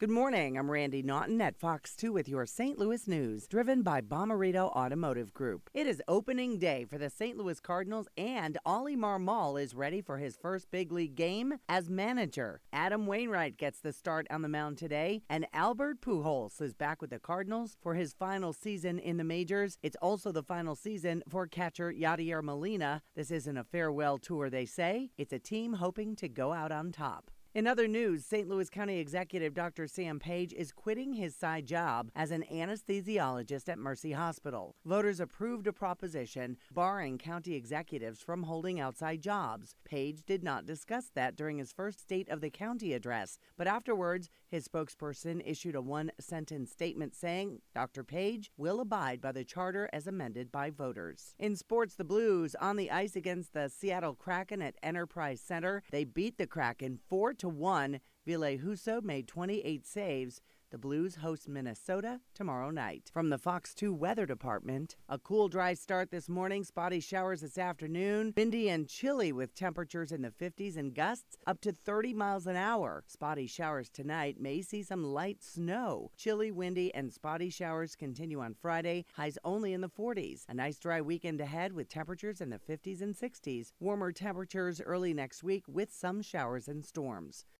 Good morning. I'm Randy Naughton at Fox 2 with your St. Louis news, driven by Bomarito Automotive Group. It is opening day for the St. Louis Cardinals, and Ollie Marmol is ready for his first big league game as manager. Adam Wainwright gets the start on the mound today, and Albert Pujols is back with the Cardinals for his final season in the majors. It's also the final season for catcher Yadier Molina. This isn't a farewell tour, they say. It's a team hoping to go out on top. In other news, St. Louis County Executive Dr. Sam Page is quitting his side job as an anesthesiologist at Mercy Hospital. Voters approved a proposition barring county executives from holding outside jobs. Page did not discuss that during his first State of the County address, but afterwards, his spokesperson issued a one sentence statement saying Dr. Page will abide by the charter as amended by voters. In sports, the Blues on the ice against the Seattle Kraken at Enterprise Center. They beat the Kraken 4 to 1. Ville Husso made 28 saves. The Blues host Minnesota tomorrow night. From the Fox 2 Weather Department, a cool, dry start this morning, spotty showers this afternoon, windy and chilly with temperatures in the 50s and gusts up to 30 miles an hour. Spotty showers tonight may see some light snow. Chilly, windy, and spotty showers continue on Friday, highs only in the 40s. A nice dry weekend ahead with temperatures in the 50s and 60s. Warmer temperatures early next week with some showers and storms.